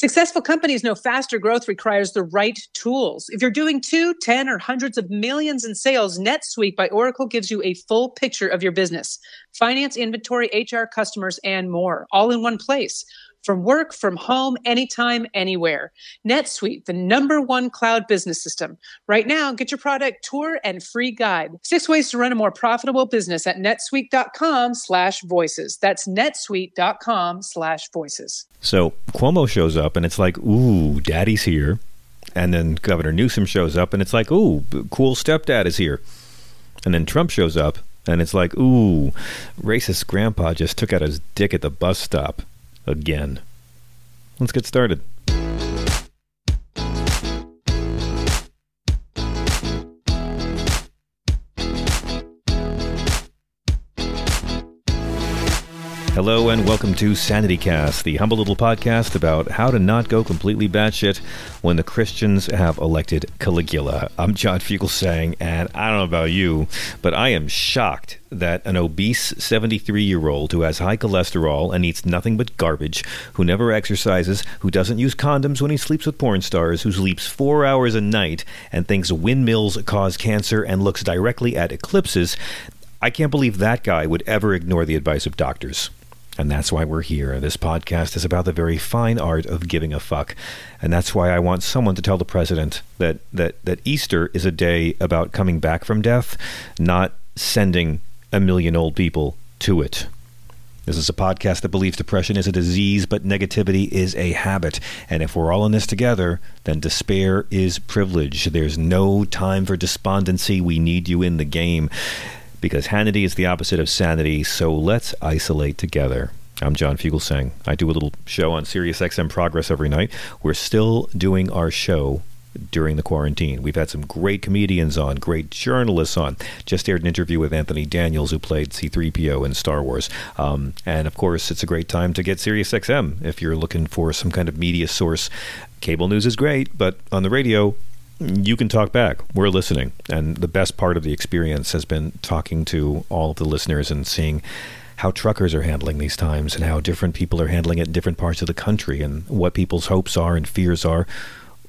Successful companies know faster growth requires the right tools. If you're doing two, ten, or hundreds of millions in sales, NetSuite by Oracle gives you a full picture of your business finance, inventory, HR, customers, and more, all in one place from work, from home, anytime, anywhere. NetSuite, the number one cloud business system. Right now, get your product tour and free guide. Six ways to run a more profitable business at netsuite.com slash voices. That's netsuite.com slash voices. So Cuomo shows up and it's like, ooh, daddy's here. And then Governor Newsom shows up and it's like, ooh, cool stepdad is here. And then Trump shows up and it's like, ooh, racist grandpa just took out his dick at the bus stop again. Let's get started. Hello and welcome to Sanity Cast, the humble little podcast about how to not go completely batshit when the Christians have elected Caligula. I'm John Fugelsang, and I don't know about you, but I am shocked that an obese 73 year old who has high cholesterol and eats nothing but garbage, who never exercises, who doesn't use condoms when he sleeps with porn stars, who sleeps four hours a night and thinks windmills cause cancer and looks directly at eclipses, I can't believe that guy would ever ignore the advice of doctors. And that's why we're here. This podcast is about the very fine art of giving a fuck. And that's why I want someone to tell the president that, that, that Easter is a day about coming back from death, not sending a million old people to it. This is a podcast that believes depression is a disease, but negativity is a habit. And if we're all in this together, then despair is privilege. There's no time for despondency. We need you in the game because Hannity is the opposite of sanity, so let's isolate together. I'm John Fugelsang. I do a little show on SiriusXM Progress every night. We're still doing our show during the quarantine. We've had some great comedians on, great journalists on. Just aired an interview with Anthony Daniels, who played C3PO in Star Wars. Um, and of course, it's a great time to get SiriusXM if you're looking for some kind of media source. Cable news is great, but on the radio, you can talk back. We're listening. And the best part of the experience has been talking to all of the listeners and seeing how truckers are handling these times and how different people are handling it in different parts of the country and what people's hopes are and fears are.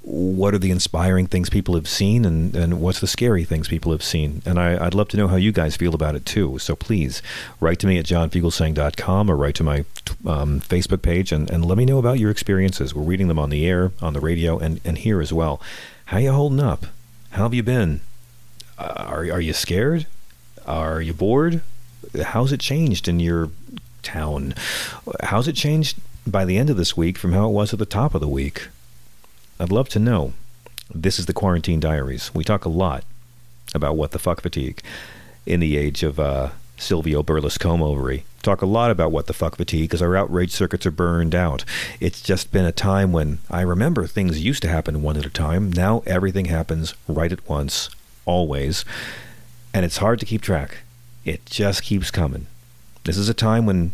What are the inspiring things people have seen and, and what's the scary things people have seen? And I, would love to know how you guys feel about it too. So please write to me at johnfugelsang.com or write to my um, Facebook page and, and let me know about your experiences. We're reading them on the air, on the radio, and, and here as well. How you holding up? How have you been? Uh, are are you scared? Are you bored? How's it changed in your town? How's it changed by the end of this week from how it was at the top of the week? I'd love to know. This is the Quarantine Diaries. We talk a lot about what the fuck fatigue in the age of uh, Silvio Berlusconi talk a lot about what the fuck fatigue because our outrage circuits are burned out. It's just been a time when I remember things used to happen one at a time. Now everything happens right at once, always. And it's hard to keep track. It just keeps coming. This is a time when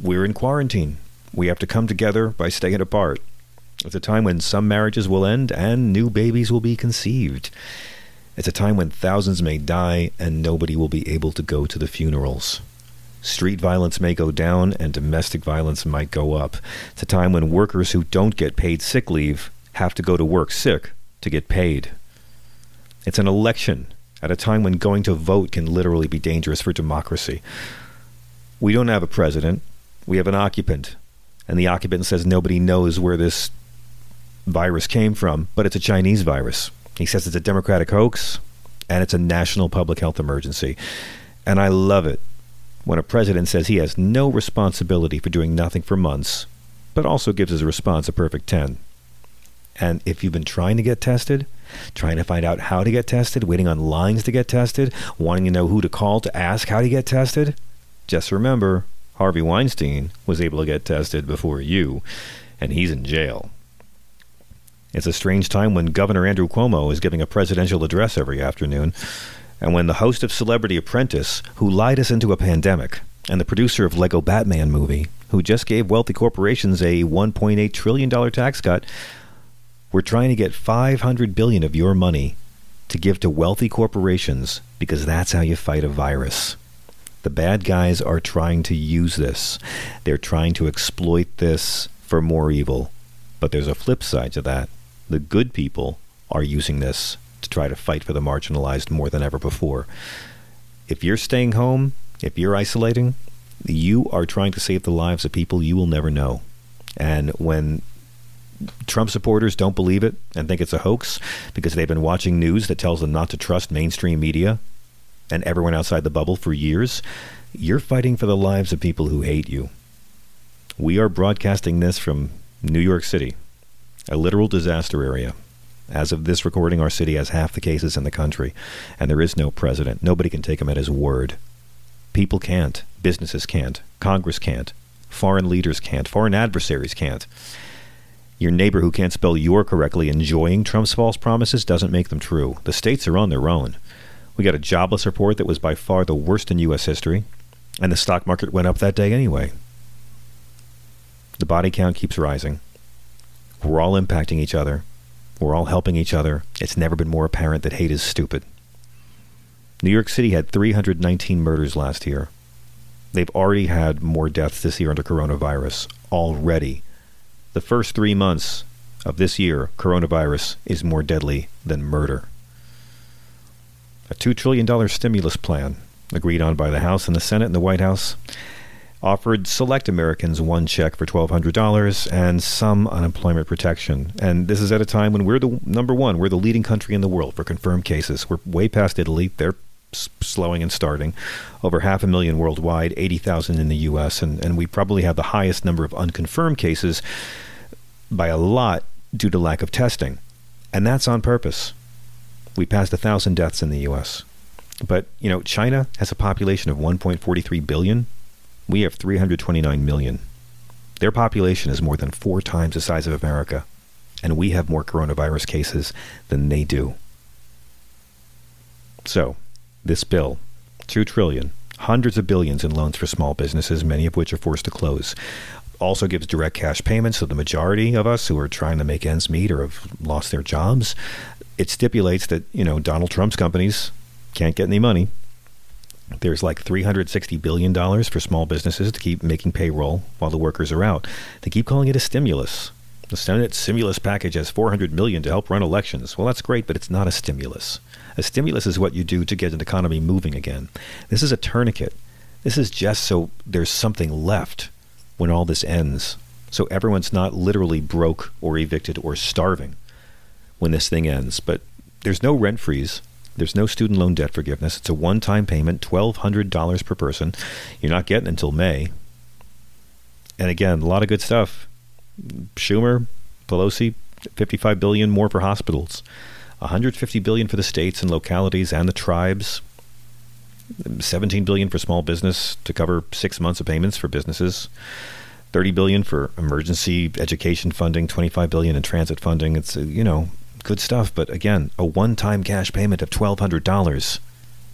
we're in quarantine. We have to come together by staying apart. It's a time when some marriages will end and new babies will be conceived. It's a time when thousands may die and nobody will be able to go to the funerals. Street violence may go down and domestic violence might go up. It's a time when workers who don't get paid sick leave have to go to work sick to get paid. It's an election at a time when going to vote can literally be dangerous for democracy. We don't have a president, we have an occupant. And the occupant says nobody knows where this virus came from, but it's a Chinese virus. He says it's a Democratic hoax and it's a national public health emergency. And I love it when a president says he has no responsibility for doing nothing for months but also gives his response a perfect 10. And if you've been trying to get tested, trying to find out how to get tested, waiting on lines to get tested, wanting to know who to call to ask how to get tested, just remember Harvey Weinstein was able to get tested before you, and he's in jail. It's a strange time when Governor Andrew Cuomo is giving a presidential address every afternoon, and when the host of Celebrity Apprentice, who lied us into a pandemic, and the producer of Lego Batman movie, who just gave wealthy corporations a $1.8 trillion tax cut, we're trying to get 500 billion of your money to give to wealthy corporations because that's how you fight a virus. The bad guys are trying to use this. They're trying to exploit this for more evil. But there's a flip side to that. The good people are using this to try to fight for the marginalized more than ever before. If you're staying home, if you're isolating, you are trying to save the lives of people you will never know. And when Trump supporters don't believe it and think it's a hoax because they've been watching news that tells them not to trust mainstream media and everyone outside the bubble for years. You're fighting for the lives of people who hate you. We are broadcasting this from New York City, a literal disaster area. As of this recording, our city has half the cases in the country, and there is no president. Nobody can take him at his word. People can't. Businesses can't. Congress can't. Foreign leaders can't. Foreign adversaries can't. Your neighbor who can't spell your correctly enjoying Trump's false promises doesn't make them true. The states are on their own. We got a jobless report that was by far the worst in U.S. history, and the stock market went up that day anyway. The body count keeps rising. We're all impacting each other. We're all helping each other. It's never been more apparent that hate is stupid. New York City had 319 murders last year. They've already had more deaths this year under coronavirus already the first three months of this year, coronavirus is more deadly than murder. A $2 trillion stimulus plan, agreed on by the House and the Senate and the White House, offered select Americans one check for $1,200 and some unemployment protection. And this is at a time when we're the number one, we're the leading country in the world for confirmed cases. We're way past Italy. They're slowing and starting. Over half a million worldwide, 80,000 in the U.S., and, and we probably have the highest number of unconfirmed cases by a lot due to lack of testing. And that's on purpose. We passed a 1,000 deaths in the U.S. But, you know, China has a population of 1.43 billion. We have 329 million. Their population is more than four times the size of America, and we have more coronavirus cases than they do. So, this bill, 2 trillion, hundreds of billions in loans for small businesses, many of which are forced to close. Also gives direct cash payments to the majority of us who are trying to make ends meet or have lost their jobs. It stipulates that, you know, Donald Trump's companies can't get any money. There's like $360 billion for small businesses to keep making payroll while the workers are out. They keep calling it a stimulus. The Senate stimulus package has 400 million to help run elections. Well, that's great, but it's not a stimulus. A stimulus is what you do to get an economy moving again. This is a tourniquet. This is just so there's something left when all this ends. So everyone's not literally broke or evicted or starving when this thing ends. But there's no rent freeze. There's no student loan debt forgiveness. It's a one time payment, $1,200 per person. You're not getting until May. And again, a lot of good stuff. Schumer, Pelosi, 55 billion more for hospitals. 150 billion for the states and localities and the tribes. 17 billion for small business to cover 6 months of payments for businesses. 30 billion for emergency education funding, 25 billion in transit funding. It's uh, you know, good stuff, but again, a one-time cash payment of $1200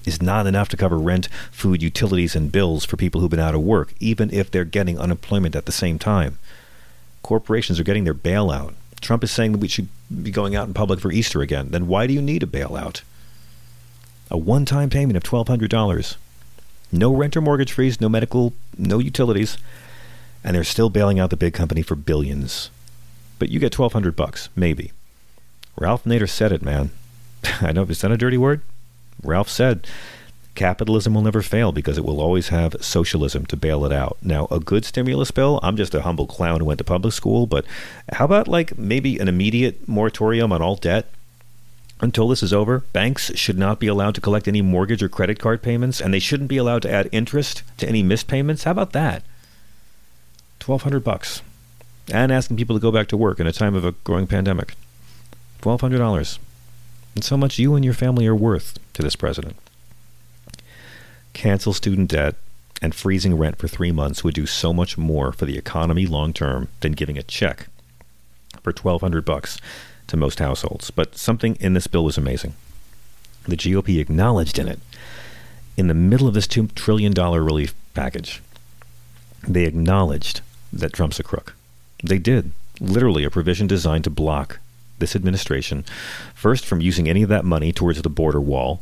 is not enough to cover rent, food, utilities and bills for people who've been out of work, even if they're getting unemployment at the same time. Corporations are getting their bailout. Trump is saying that we should be going out in public for Easter again. Then why do you need a bailout? A one time payment of $1,200. No rent or mortgage freeze, no medical, no utilities. And they're still bailing out the big company for billions. But you get 1200 bucks, maybe. Ralph Nader said it, man. I know, is that a dirty word? Ralph said capitalism will never fail because it will always have socialism to bail it out. Now, a good stimulus bill, I'm just a humble clown who went to public school, but how about like maybe an immediate moratorium on all debt? Until this is over, banks should not be allowed to collect any mortgage or credit card payments, and they shouldn't be allowed to add interest to any missed payments. How about that? 1200 bucks. and asking people to go back to work in a time of a growing pandemic. $1,200. It's how much you and your family are worth to this president. Cancel student debt and freezing rent for three months would do so much more for the economy long term than giving a check for 1200 bucks to most households. But something in this bill was amazing. The GOP acknowledged in it, in the middle of this $2 trillion relief package, they acknowledged that Trump's a crook. They did. Literally, a provision designed to block this administration, first, from using any of that money towards the border wall,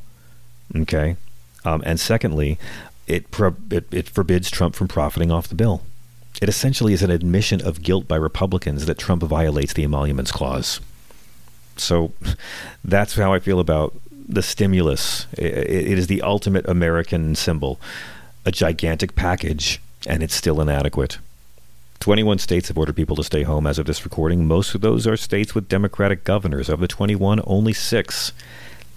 okay? Um, and secondly, it, pro- it, it forbids Trump from profiting off the bill. It essentially is an admission of guilt by Republicans that Trump violates the emoluments clause. So that's how I feel about the stimulus. It, it is the ultimate American symbol, a gigantic package, and it's still inadequate. 21 states have ordered people to stay home as of this recording. Most of those are states with Democratic governors. Of the 21, only six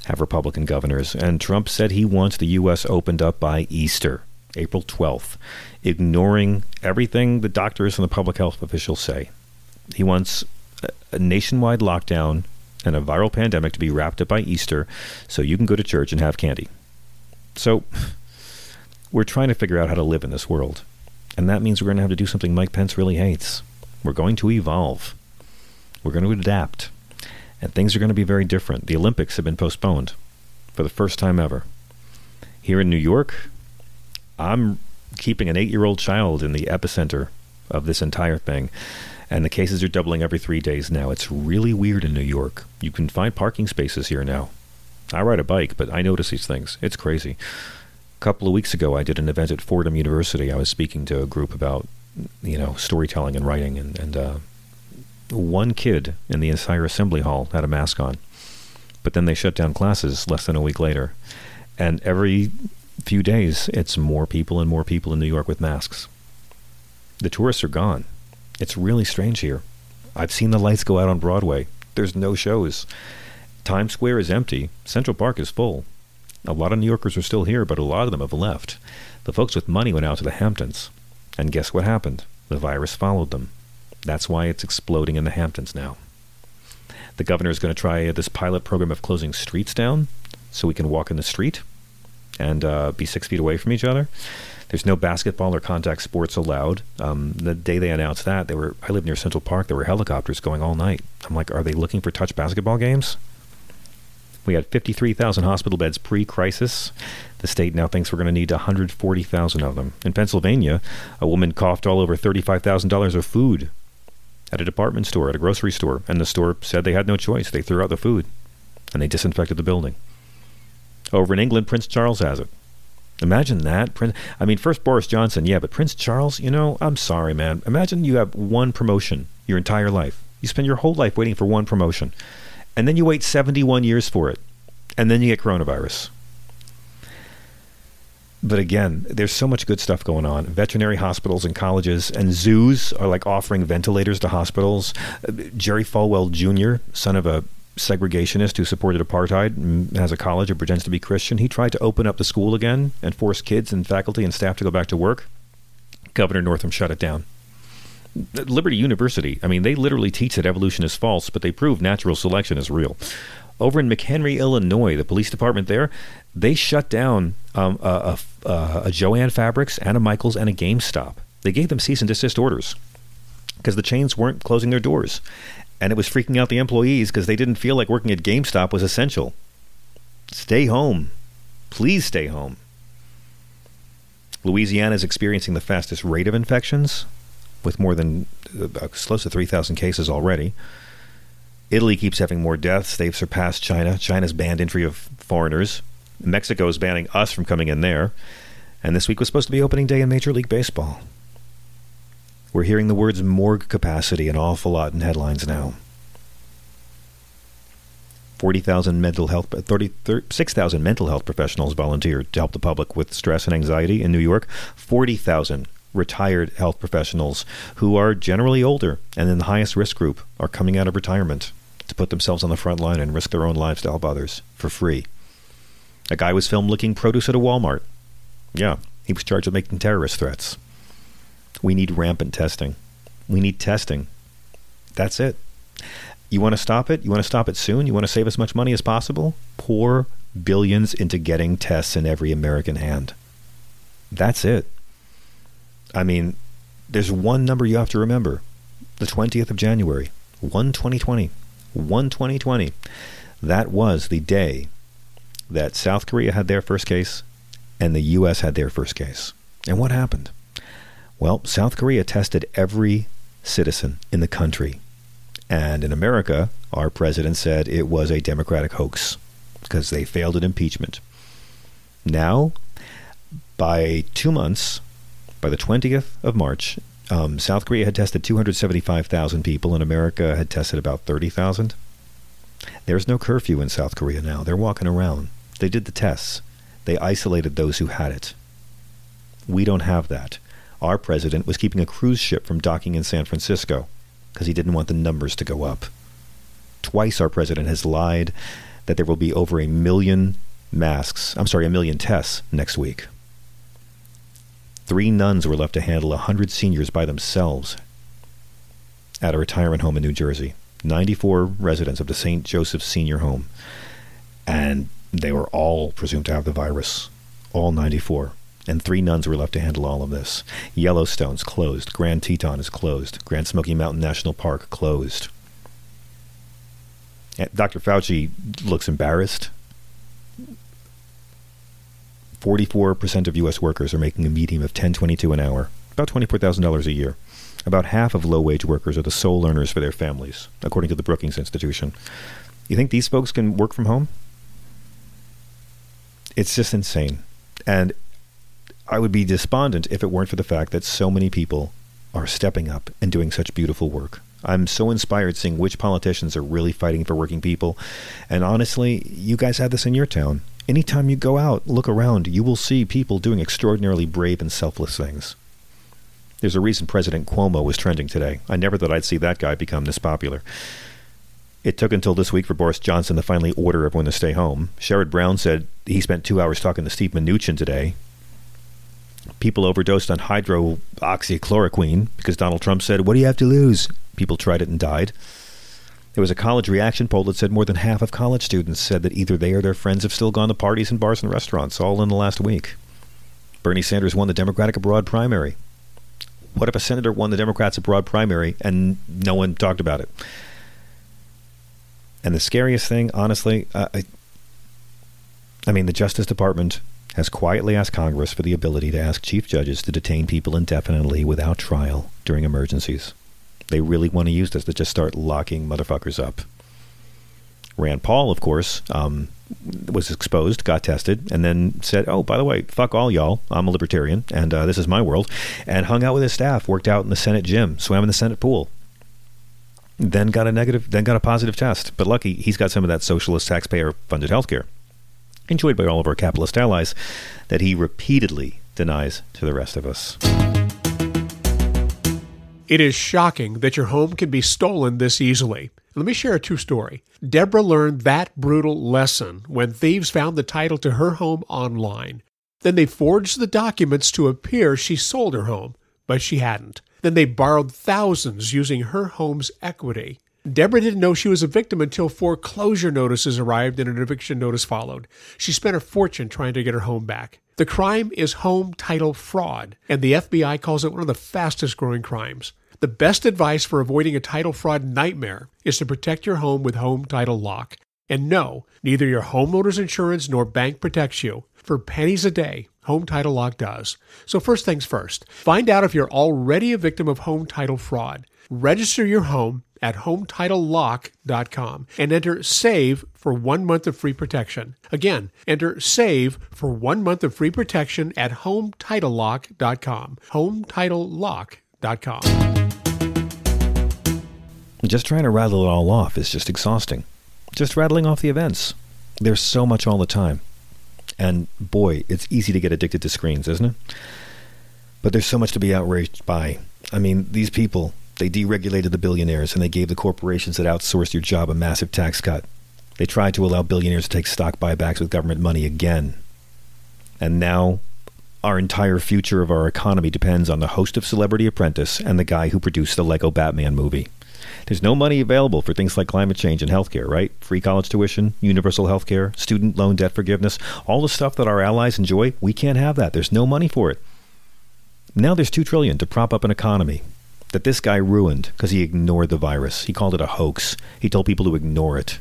have Republican governors. And Trump said he wants the U.S. opened up by Easter, April 12th, ignoring everything the doctors and the public health officials say. He wants a nationwide lockdown and a viral pandemic to be wrapped up by Easter so you can go to church and have candy. So, we're trying to figure out how to live in this world. And that means we're going to have to do something Mike Pence really hates. We're going to evolve. We're going to adapt. And things are going to be very different. The Olympics have been postponed for the first time ever. Here in New York, I'm keeping an eight year old child in the epicenter of this entire thing. And the cases are doubling every three days now. It's really weird in New York. You can find parking spaces here now. I ride a bike, but I notice these things. It's crazy. Couple of weeks ago, I did an event at Fordham University. I was speaking to a group about, you know, storytelling and writing, and, and uh, one kid in the entire assembly hall had a mask on. But then they shut down classes less than a week later. And every few days, it's more people and more people in New York with masks. The tourists are gone. It's really strange here. I've seen the lights go out on Broadway. There's no shows. Times Square is empty. Central Park is full. A lot of New Yorkers are still here, but a lot of them have left. The folks with money went out to the Hamptons. And guess what happened? The virus followed them. That's why it's exploding in the Hamptons now. The governor is going to try this pilot program of closing streets down so we can walk in the street and uh, be six feet away from each other. There's no basketball or contact sports allowed. Um, the day they announced that, they were I live near Central Park. There were helicopters going all night. I'm like, are they looking for touch basketball games? We had 53,000 hospital beds pre-crisis. The state now thinks we're going to need 140,000 of them. In Pennsylvania, a woman coughed all over $35,000 of food at a department store, at a grocery store, and the store said they had no choice. They threw out the food and they disinfected the building. Over in England, Prince Charles has it. Imagine that. Prince, I mean, first Boris Johnson, yeah, but Prince Charles, you know, I'm sorry, man. Imagine you have one promotion your entire life. You spend your whole life waiting for one promotion, and then you wait 71 years for it, and then you get coronavirus. But again, there's so much good stuff going on. Veterinary hospitals and colleges and zoos are like offering ventilators to hospitals. Jerry Falwell Jr., son of a segregationist who supported apartheid and has a college and pretends to be Christian, he tried to open up the school again and force kids and faculty and staff to go back to work. Governor Northam shut it down. Liberty University, I mean, they literally teach that evolution is false, but they prove natural selection is real. Over in McHenry, Illinois, the police department there, they shut down um, a, a, a Jo-Ann Fabrics, Anna Michaels, and a GameStop. They gave them cease and desist orders because the chains weren't closing their doors and it was freaking out the employees because they didn't feel like working at GameStop was essential. Stay home. Please stay home. Louisiana is experiencing the fastest rate of infections, with more than uh, close to 3,000 cases already. Italy keeps having more deaths. They've surpassed China. China's banned entry of foreigners. Mexico is banning us from coming in there. And this week was supposed to be opening day in Major League Baseball. We're hearing the words morgue capacity an awful lot in headlines now. 40,000 mental health 36,000 mental health professionals volunteered to help the public with stress and anxiety in New York. 40,000 retired health professionals who are generally older and in the highest risk group are coming out of retirement to put themselves on the front line and risk their own lives to help others for free. A guy was filmed licking produce at a Walmart. Yeah, he was charged with making terrorist threats. We need rampant testing. We need testing That's it. You want to stop it? You want to stop it soon? You want to save as much money as possible? Pour billions into getting tests in every American hand. That's it. I mean, there's one number you have to remember the 20th of January, 1 2020. 1 2020. That was the day that South Korea had their first case and the U.S. had their first case. And what happened? Well, South Korea tested every citizen in the country. And in America, our president said it was a Democratic hoax because they failed at impeachment. Now, by two months, by the 20th of March, um, South Korea had tested 275,000 people, and America had tested about 30,000. There's no curfew in South Korea now. They're walking around. They did the tests. They isolated those who had it. We don't have that. Our president was keeping a cruise ship from docking in San Francisco because he didn't want the numbers to go up. Twice our president has lied that there will be over a million masks, I'm sorry, a million tests next week. Three nuns were left to handle a 100 seniors by themselves at a retirement home in New Jersey. 94 residents of the St. Joseph's Senior Home. And they were all presumed to have the virus. All 94. And three nuns were left to handle all of this. Yellowstone's closed. Grand Teton is closed. Grand Smoky Mountain National Park closed. Eh, Dr. Fauci looks embarrassed 44% of U.S. workers are making a median of 1022 an hour, about $24,000 a year. About half of low wage workers are the sole earners for their families, according to the Brookings Institution. You think these folks can work from home? It's just insane. And I would be despondent if it weren't for the fact that so many people are stepping up and doing such beautiful work. I'm so inspired seeing which politicians are really fighting for working people. And honestly, you guys have this in your town. Anytime you go out, look around, you will see people doing extraordinarily brave and selfless things. There's a reason President Cuomo was trending today. I never thought I'd see that guy become this popular. It took until this week for Boris Johnson to finally order everyone to stay home. Sherrod Brown said he spent two hours talking to Steve Mnuchin today. People overdosed on hydroxychloroquine because Donald Trump said, What do you have to lose? People tried it and died. There was a college reaction poll that said more than half of college students said that either they or their friends have still gone to parties and bars and restaurants, all in the last week. Bernie Sanders won the Democratic abroad primary. What if a senator won the Democrats abroad primary and no one talked about it? And the scariest thing, honestly, uh, I, I mean, the Justice Department has quietly asked Congress for the ability to ask chief judges to detain people indefinitely without trial during emergencies. They really want to use this to just start locking motherfuckers up. Rand Paul, of course, um, was exposed, got tested, and then said, "Oh, by the way, fuck all y'all. I'm a libertarian, and uh, this is my world." And hung out with his staff, worked out in the Senate gym, swam in the Senate pool. Then got a negative, then got a positive test. But lucky, he's got some of that socialist taxpayer-funded health care, enjoyed by all of our capitalist allies, that he repeatedly denies to the rest of us. It is shocking that your home can be stolen this easily. Let me share a true story. Deborah learned that brutal lesson when thieves found the title to her home online. Then they forged the documents to appear she sold her home, but she hadn't. Then they borrowed thousands using her home's equity. Deborah didn't know she was a victim until foreclosure notices arrived and an eviction notice followed. She spent a fortune trying to get her home back. The crime is home title fraud, and the FBI calls it one of the fastest growing crimes. The best advice for avoiding a title fraud nightmare is to protect your home with Home Title Lock. And no, neither your homeowner's insurance nor bank protects you. For pennies a day, Home Title Lock does. So, first things first, find out if you're already a victim of home title fraud. Register your home at HometitleLock.com and enter SAVE for one month of free protection. Again, enter SAVE for one month of free protection at HometitleLock.com. HometitleLock.com. Just trying to rattle it all off is just exhausting. Just rattling off the events. There's so much all the time. And boy, it's easy to get addicted to screens, isn't it? But there's so much to be outraged by. I mean, these people, they deregulated the billionaires and they gave the corporations that outsourced your job a massive tax cut. They tried to allow billionaires to take stock buybacks with government money again. And now, our entire future of our economy depends on the host of Celebrity Apprentice and the guy who produced the Lego Batman movie. There's no money available for things like climate change and healthcare, right? Free college tuition, universal healthcare, student loan debt forgiveness, all the stuff that our allies enjoy, we can't have that. There's no money for it. Now there's 2 trillion to prop up an economy that this guy ruined because he ignored the virus. He called it a hoax. He told people to ignore it.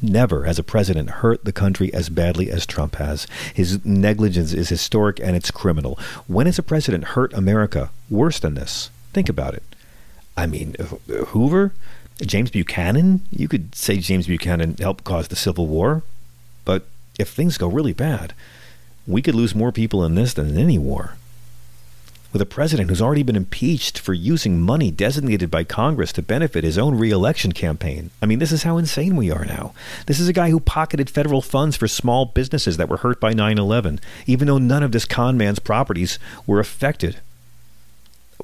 Never has a president hurt the country as badly as Trump has. His negligence is historic and it's criminal. When has a president hurt America worse than this? Think about it. I mean, uh, Hoover? James Buchanan? You could say James Buchanan helped cause the Civil War. But if things go really bad, we could lose more people in this than in any war with a president who's already been impeached for using money designated by Congress to benefit his own reelection campaign. I mean, this is how insane we are now. This is a guy who pocketed federal funds for small businesses that were hurt by 9 11, even though none of this con man's properties were affected.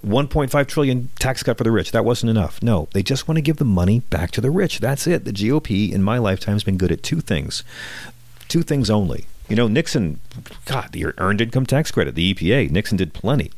1.5 trillion tax cut for the rich. That wasn't enough. No, they just want to give the money back to the rich. That's it. The GOP in my lifetime has been good at two things. Two things only. You know, Nixon, God, the earned income tax credit, the EPA, Nixon did plenty.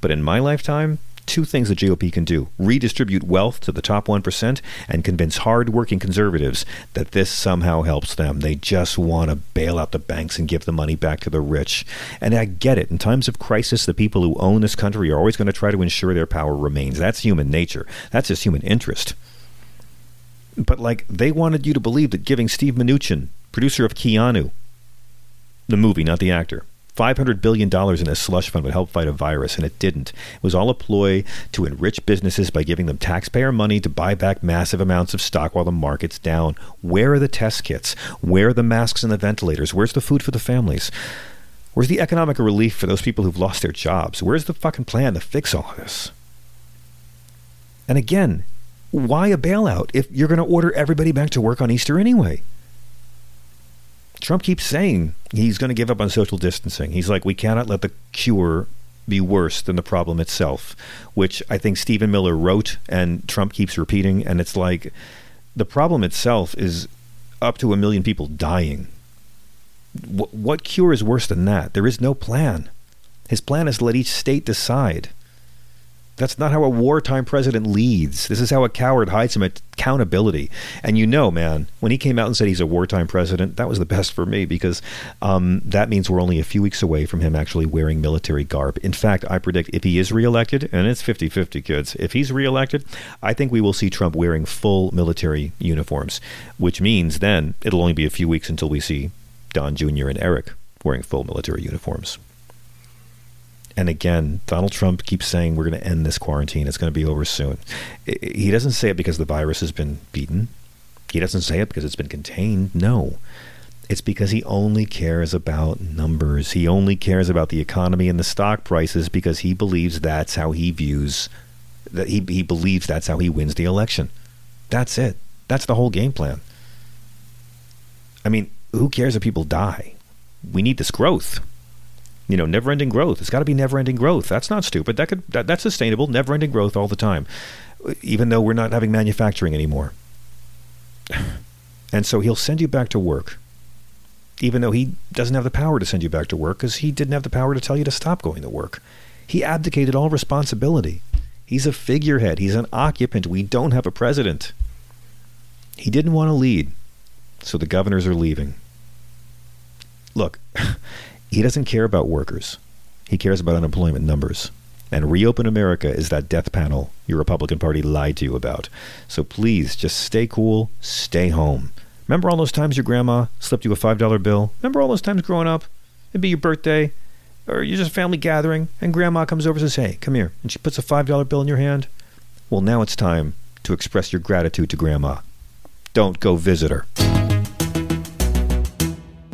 But in my lifetime, two things the GOP can do redistribute wealth to the top 1% and convince hard-working conservatives that this somehow helps them. They just want to bail out the banks and give the money back to the rich. And I get it. In times of crisis, the people who own this country are always going to try to ensure their power remains. That's human nature, that's just human interest. But, like, they wanted you to believe that giving Steve Mnuchin, producer of Keanu, the movie, not the actor, $500 billion in a slush fund would help fight a virus, and it didn't. It was all a ploy to enrich businesses by giving them taxpayer money to buy back massive amounts of stock while the market's down. Where are the test kits? Where are the masks and the ventilators? Where's the food for the families? Where's the economic relief for those people who've lost their jobs? Where's the fucking plan to fix all this? And again, why a bailout if you're going to order everybody back to work on Easter anyway? Trump keeps saying he's going to give up on social distancing. He's like, we cannot let the cure be worse than the problem itself, which I think Stephen Miller wrote and Trump keeps repeating. And it's like the problem itself is up to a million people dying. W- what cure is worse than that? There is no plan. His plan is to let each state decide. That's not how a wartime president leads. This is how a coward hides from accountability. And you know, man, when he came out and said he's a wartime president, that was the best for me because um, that means we're only a few weeks away from him actually wearing military garb. In fact, I predict if he is reelected, and it's 50 50 kids, if he's reelected, I think we will see Trump wearing full military uniforms, which means then it'll only be a few weeks until we see Don Jr. and Eric wearing full military uniforms. And again, Donald Trump keeps saying we're going to end this quarantine. It's going to be over soon. He doesn't say it because the virus has been beaten. He doesn't say it because it's been contained. No. It's because he only cares about numbers. He only cares about the economy and the stock prices because he believes that's how he views that he he believes that's how he wins the election. That's it. That's the whole game plan. I mean, who cares if people die? We need this growth you know, never ending growth. It's got to be never ending growth. That's not stupid. That could that, that's sustainable. Never ending growth all the time, even though we're not having manufacturing anymore. And so he'll send you back to work, even though he doesn't have the power to send you back to work because he didn't have the power to tell you to stop going to work. He abdicated all responsibility. He's a figurehead. He's an occupant. We don't have a president. He didn't want to lead, so the governors are leaving. Look, he doesn't care about workers. He cares about unemployment numbers. And Reopen America is that death panel your Republican Party lied to you about. So please just stay cool, stay home. Remember all those times your grandma slipped you a $5 bill? Remember all those times growing up? It'd be your birthday, or you're just a family gathering, and grandma comes over and says, Hey, come here. And she puts a $5 bill in your hand. Well, now it's time to express your gratitude to grandma. Don't go visit her.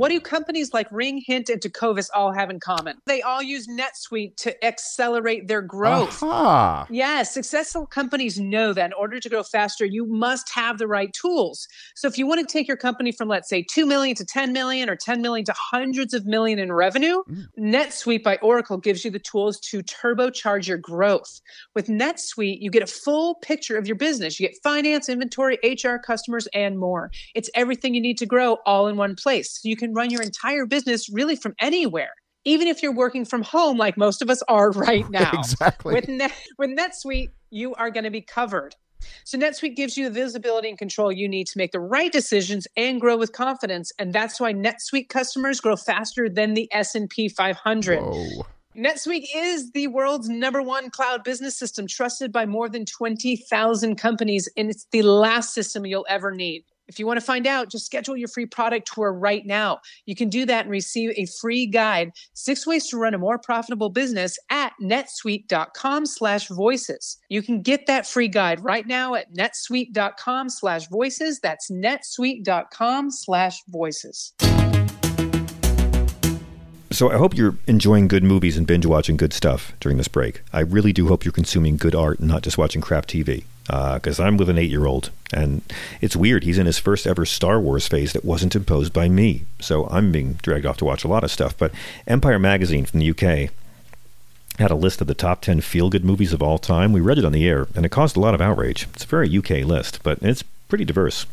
What do companies like Ring, Hint, and Tecovas all have in common? They all use NetSuite to accelerate their growth. Aha. Yes, successful companies know that in order to grow faster, you must have the right tools. So if you want to take your company from, let's say, 2 million to 10 million or 10 million to hundreds of million in revenue, mm. NetSuite by Oracle gives you the tools to turbocharge your growth. With NetSuite, you get a full picture of your business. You get finance, inventory, HR, customers, and more. It's everything you need to grow all in one place. So you can run your entire business really from anywhere even if you're working from home like most of us are right now. exactly. With, Net, with NetSuite, you are going to be covered. So NetSuite gives you the visibility and control you need to make the right decisions and grow with confidence. And that's why NetSuite customers grow faster than the S&P 500. Whoa. NetSuite is the world's number one cloud business system, trusted by more than 20,000 companies, and it's the last system you'll ever need. If you want to find out, just schedule your free product tour right now. You can do that and receive a free guide, six ways to run a more profitable business at netsuite.com slash voices. You can get that free guide right now at netsuite.com slash voices. That's netsuite.com slash voices. So I hope you're enjoying good movies and binge watching good stuff during this break. I really do hope you're consuming good art and not just watching crap TV. Because uh, I'm with an eight year old, and it's weird. He's in his first ever Star Wars phase that wasn't imposed by me. So I'm being dragged off to watch a lot of stuff. But Empire Magazine from the UK had a list of the top 10 feel good movies of all time. We read it on the air, and it caused a lot of outrage. It's a very UK list, but it's pretty diverse.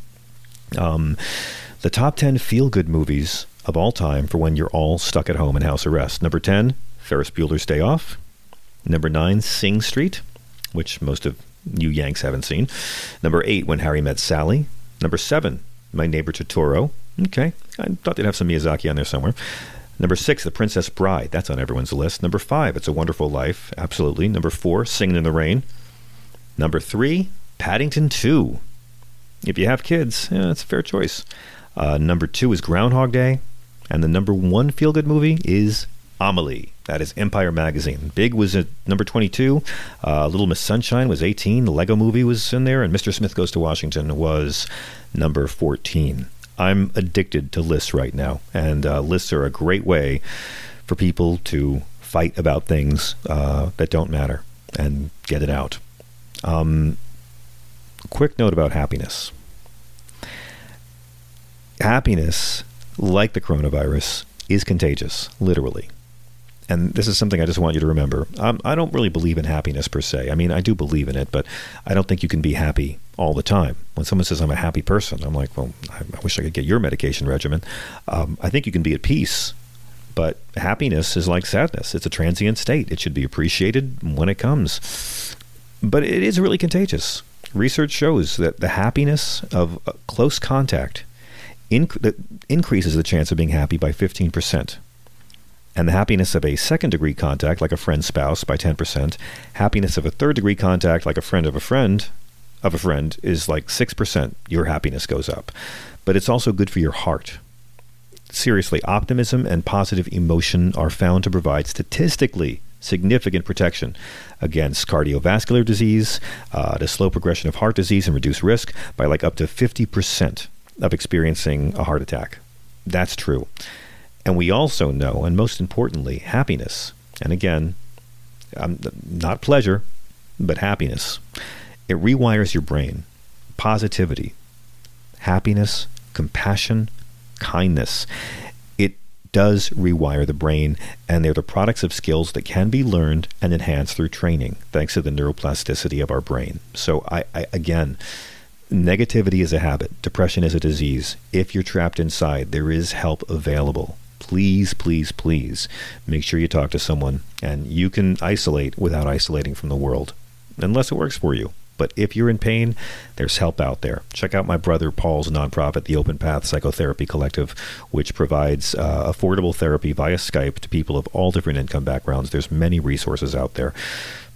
Um, the top 10 feel good movies of all time for when you're all stuck at home in house arrest. Number 10, Ferris Bueller's Day Off. Number 9, Sing Street, which most of you Yanks haven't seen. Number 8, When Harry Met Sally. Number 7, My Neighbor Totoro. Okay, I thought they'd have some Miyazaki on there somewhere. Number 6, The Princess Bride. That's on everyone's list. Number 5, It's a Wonderful Life. Absolutely. Number 4, Singing in the Rain. Number 3, Paddington 2. If you have kids, yeah, it's a fair choice. Uh, number 2 is Groundhog Day. And the number one feel good movie is Amelie. That is Empire Magazine. Big was at number 22. Uh, Little Miss Sunshine was 18. The Lego movie was in there. And Mr. Smith Goes to Washington was number 14. I'm addicted to lists right now. And uh, lists are a great way for people to fight about things uh, that don't matter and get it out. Um, quick note about happiness. Happiness like the coronavirus, is contagious, literally. And this is something I just want you to remember. Um, I don't really believe in happiness per se. I mean, I do believe in it, but I don't think you can be happy all the time. When someone says I'm a happy person, I'm like, well, I, I wish I could get your medication regimen. Um, I think you can be at peace, but happiness is like sadness. It's a transient state. It should be appreciated when it comes. But it is really contagious. Research shows that the happiness of close contact inc- increases the chance of being happy by 15%. And the happiness of a second degree contact, like a friend's spouse, by 10%. Happiness of a third degree contact, like a friend of a friend, of a friend, is like 6%. Your happiness goes up. But it's also good for your heart. Seriously, optimism and positive emotion are found to provide statistically significant protection against cardiovascular disease, uh, the slow progression of heart disease, and reduce risk by like up to 50% of experiencing a heart attack. That's true. And we also know, and most importantly, happiness. And again, um, not pleasure, but happiness. It rewires your brain. Positivity, happiness, compassion, kindness. It does rewire the brain, and they're the products of skills that can be learned and enhanced through training, thanks to the neuroplasticity of our brain. So, I, I again, Negativity is a habit. Depression is a disease. If you're trapped inside, there is help available. Please, please, please make sure you talk to someone and you can isolate without isolating from the world, unless it works for you. But if you're in pain, there's help out there. Check out my brother Paul's nonprofit, the Open Path Psychotherapy Collective, which provides uh, affordable therapy via Skype to people of all different income backgrounds. There's many resources out there.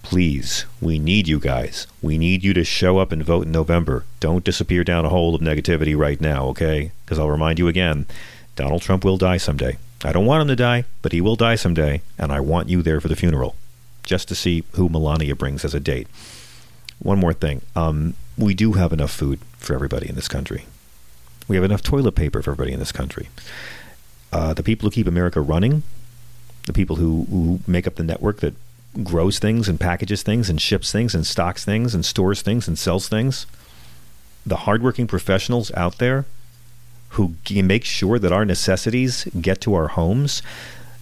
Please, we need you guys. We need you to show up and vote in November. Don't disappear down a hole of negativity right now, okay? Because I'll remind you again Donald Trump will die someday. I don't want him to die, but he will die someday, and I want you there for the funeral, just to see who Melania brings as a date. One more thing. Um, we do have enough food for everybody in this country. We have enough toilet paper for everybody in this country. Uh, the people who keep America running, the people who, who make up the network that grows things and packages things and ships things and stocks things and stores things and sells things. The hardworking professionals out there who make sure that our necessities get to our homes,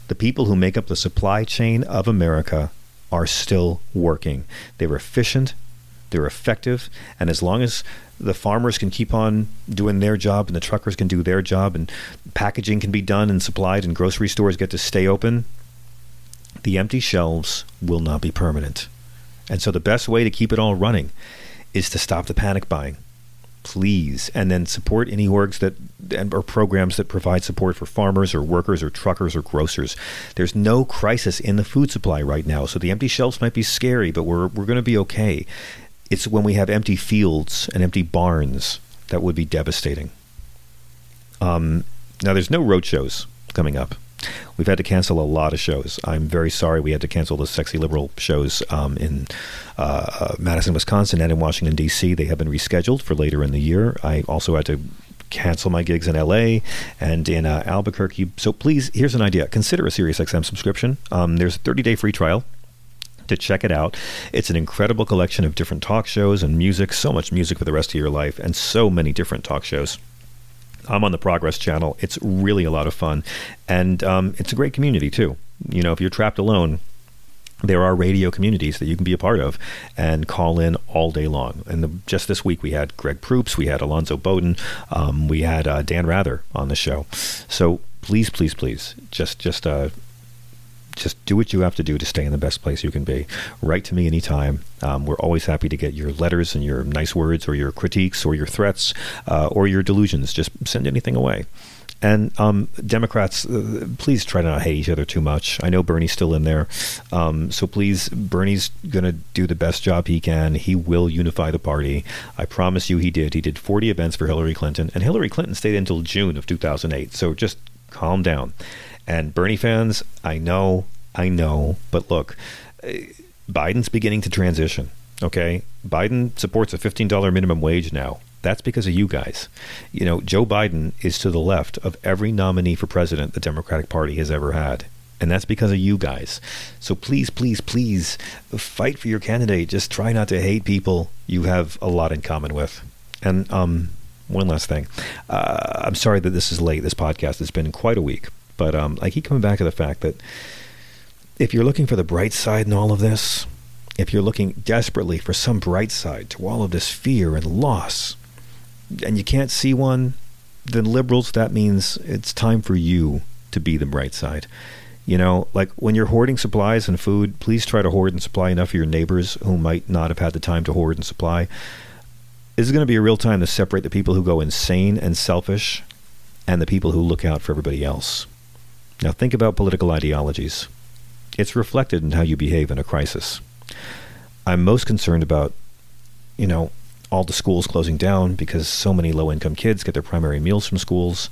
the people who make up the supply chain of America are still working. They're efficient, they're effective, and as long as the farmers can keep on doing their job and the truckers can do their job and packaging can be done and supplied and grocery stores get to stay open, the empty shelves will not be permanent. And so the best way to keep it all running is to stop the panic buying please and then support any orgs that or programs that provide support for farmers or workers or truckers or grocers. There's no crisis in the food supply right now so the empty shelves might be scary but we're we're going to be okay. It's when we have empty fields and empty barns that would be devastating. Um, now there's no road shows coming up we've had to cancel a lot of shows. I'm very sorry we had to cancel the sexy liberal shows um, in uh, uh Madison, Wisconsin, and in Washington D.C. They have been rescheduled for later in the year. I also had to cancel my gigs in LA and in uh, Albuquerque. So please, here's an idea: consider a SiriusXM subscription. Um, there's a 30 day free trial to check it out. It's an incredible collection of different talk shows and music, so much music for the rest of your life, and so many different talk shows. I'm on the Progress channel. It's really a lot of fun, and um, it's a great community too. You know, if you're trapped alone, there are radio communities that you can be a part of and call in all day long. And the, just this week, we had Greg Proops, we had Alonzo Bodden, um, we had uh, Dan Rather on the show. So please, please, please, just just uh, just do what you have to do to stay in the best place you can be. Write to me anytime. Um, we're always happy to get your letters and your nice words or your critiques or your threats uh, or your delusions. Just send anything away. And um, Democrats, uh, please try to not hate each other too much. I know Bernie's still in there. Um, so please, Bernie's going to do the best job he can. He will unify the party. I promise you he did. He did 40 events for Hillary Clinton, and Hillary Clinton stayed until June of 2008. So just calm down. And Bernie fans, I know, I know, but look, eh, Biden's beginning to transition. Okay, Biden supports a $15 minimum wage now. That's because of you guys. You know, Joe Biden is to the left of every nominee for president the Democratic Party has ever had. And that's because of you guys. So please, please, please fight for your candidate. Just try not to hate people you have a lot in common with. And um, one last thing. Uh, I'm sorry that this is late, this podcast. It's been quite a week. But um, I keep coming back to the fact that if you're looking for the bright side in all of this, if you're looking desperately for some bright side to all of this fear and loss, and you can't see one, then liberals, that means it's time for you to be the bright side. You know, like when you're hoarding supplies and food, please try to hoard and supply enough for your neighbors who might not have had the time to hoard and supply. This is going to be a real time to separate the people who go insane and selfish and the people who look out for everybody else. Now, think about political ideologies. It's reflected in how you behave in a crisis. I'm most concerned about, you know, all the schools closing down because so many low income kids get their primary meals from schools.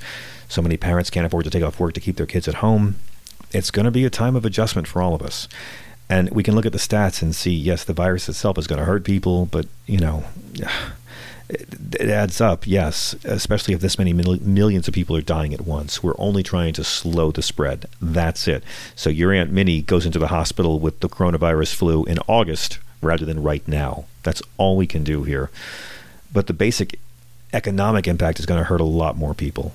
So many parents can't afford to take off work to keep their kids at home. It's going to be a time of adjustment for all of us. And we can look at the stats and see, yes, the virus itself is going to hurt people, but, you know, it, adds up, yes, especially if this many mil- millions of people are dying at once. We're only trying to slow the spread. That's it. So your Aunt Minnie goes into the hospital with the coronavirus flu in August rather than right now. That's all we can do here. But the basic economic impact is going to hurt a lot more people.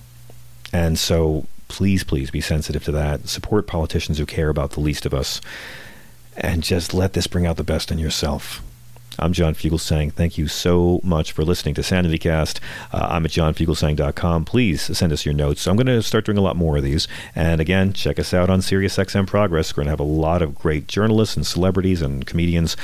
And so please, please be sensitive to that. Support politicians who care about the least of us. And just let this bring out the best in yourself. I'm John Fugelsang thank you so much for listening to SanityCast. Uh, I'm at johnfugelsang.com. Please send us your notes. I'm going to start doing a lot more of these. And again, check us out on SiriusXM Progress. We're going to have a lot of great journalists and celebrities and comedians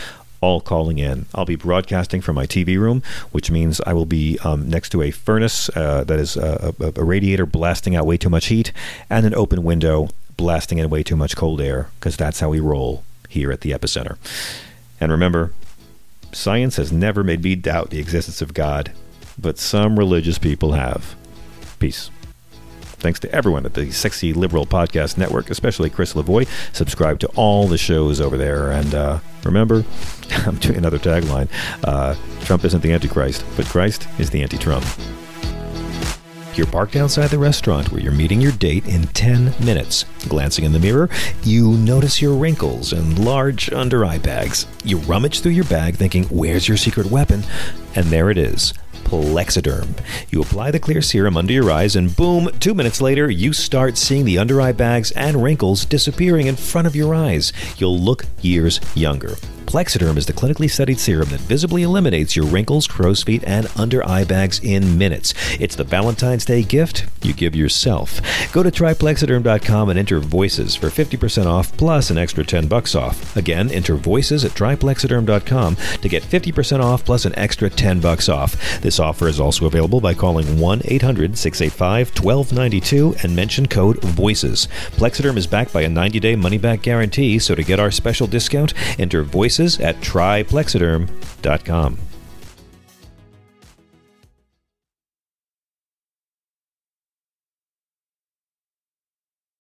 all calling in. I'll be broadcasting from my TV room, which means I will be um, next to a furnace uh, that is a, a, a, radiator blasting out way too much heat and an open window blasting in way too much cold air, because that's how we roll here at the epicenter. And remember, Science has never made me doubt the existence of God, but some religious people have. Peace. Thanks to everyone at the Sexy Liberal Podcast Network, especially Chris Lavoie. Subscribe to all the shows over there. And uh, remember, I'm doing another tagline uh, Trump isn't the Antichrist, but Christ is the anti Trump. You're parked outside the restaurant where you're meeting your date in 10 minutes. Glancing in the mirror, you notice your wrinkles and large under eye bags. You rummage through your bag thinking, where's your secret weapon? And there it is. Plexaderm. You apply the clear serum under your eyes, and boom, two minutes later, you start seeing the under eye bags and wrinkles disappearing in front of your eyes. You'll look years younger. Plexaderm is the clinically studied serum that visibly eliminates your wrinkles, crow's feet, and under eye bags in minutes. It's the Valentine's Day gift you give yourself. Go to tryplexaderm.com and enter VOICES for 50% off plus an extra 10 bucks off. Again, enter VOICES at tryplexaderm.com to get 50% off plus an extra 10 bucks off. This offer is also available by calling 1 800 685 1292 and mention code VOICES. Plexaderm is backed by a 90 day money back guarantee, so to get our special discount, enter VOICES at tryplexaderm.com.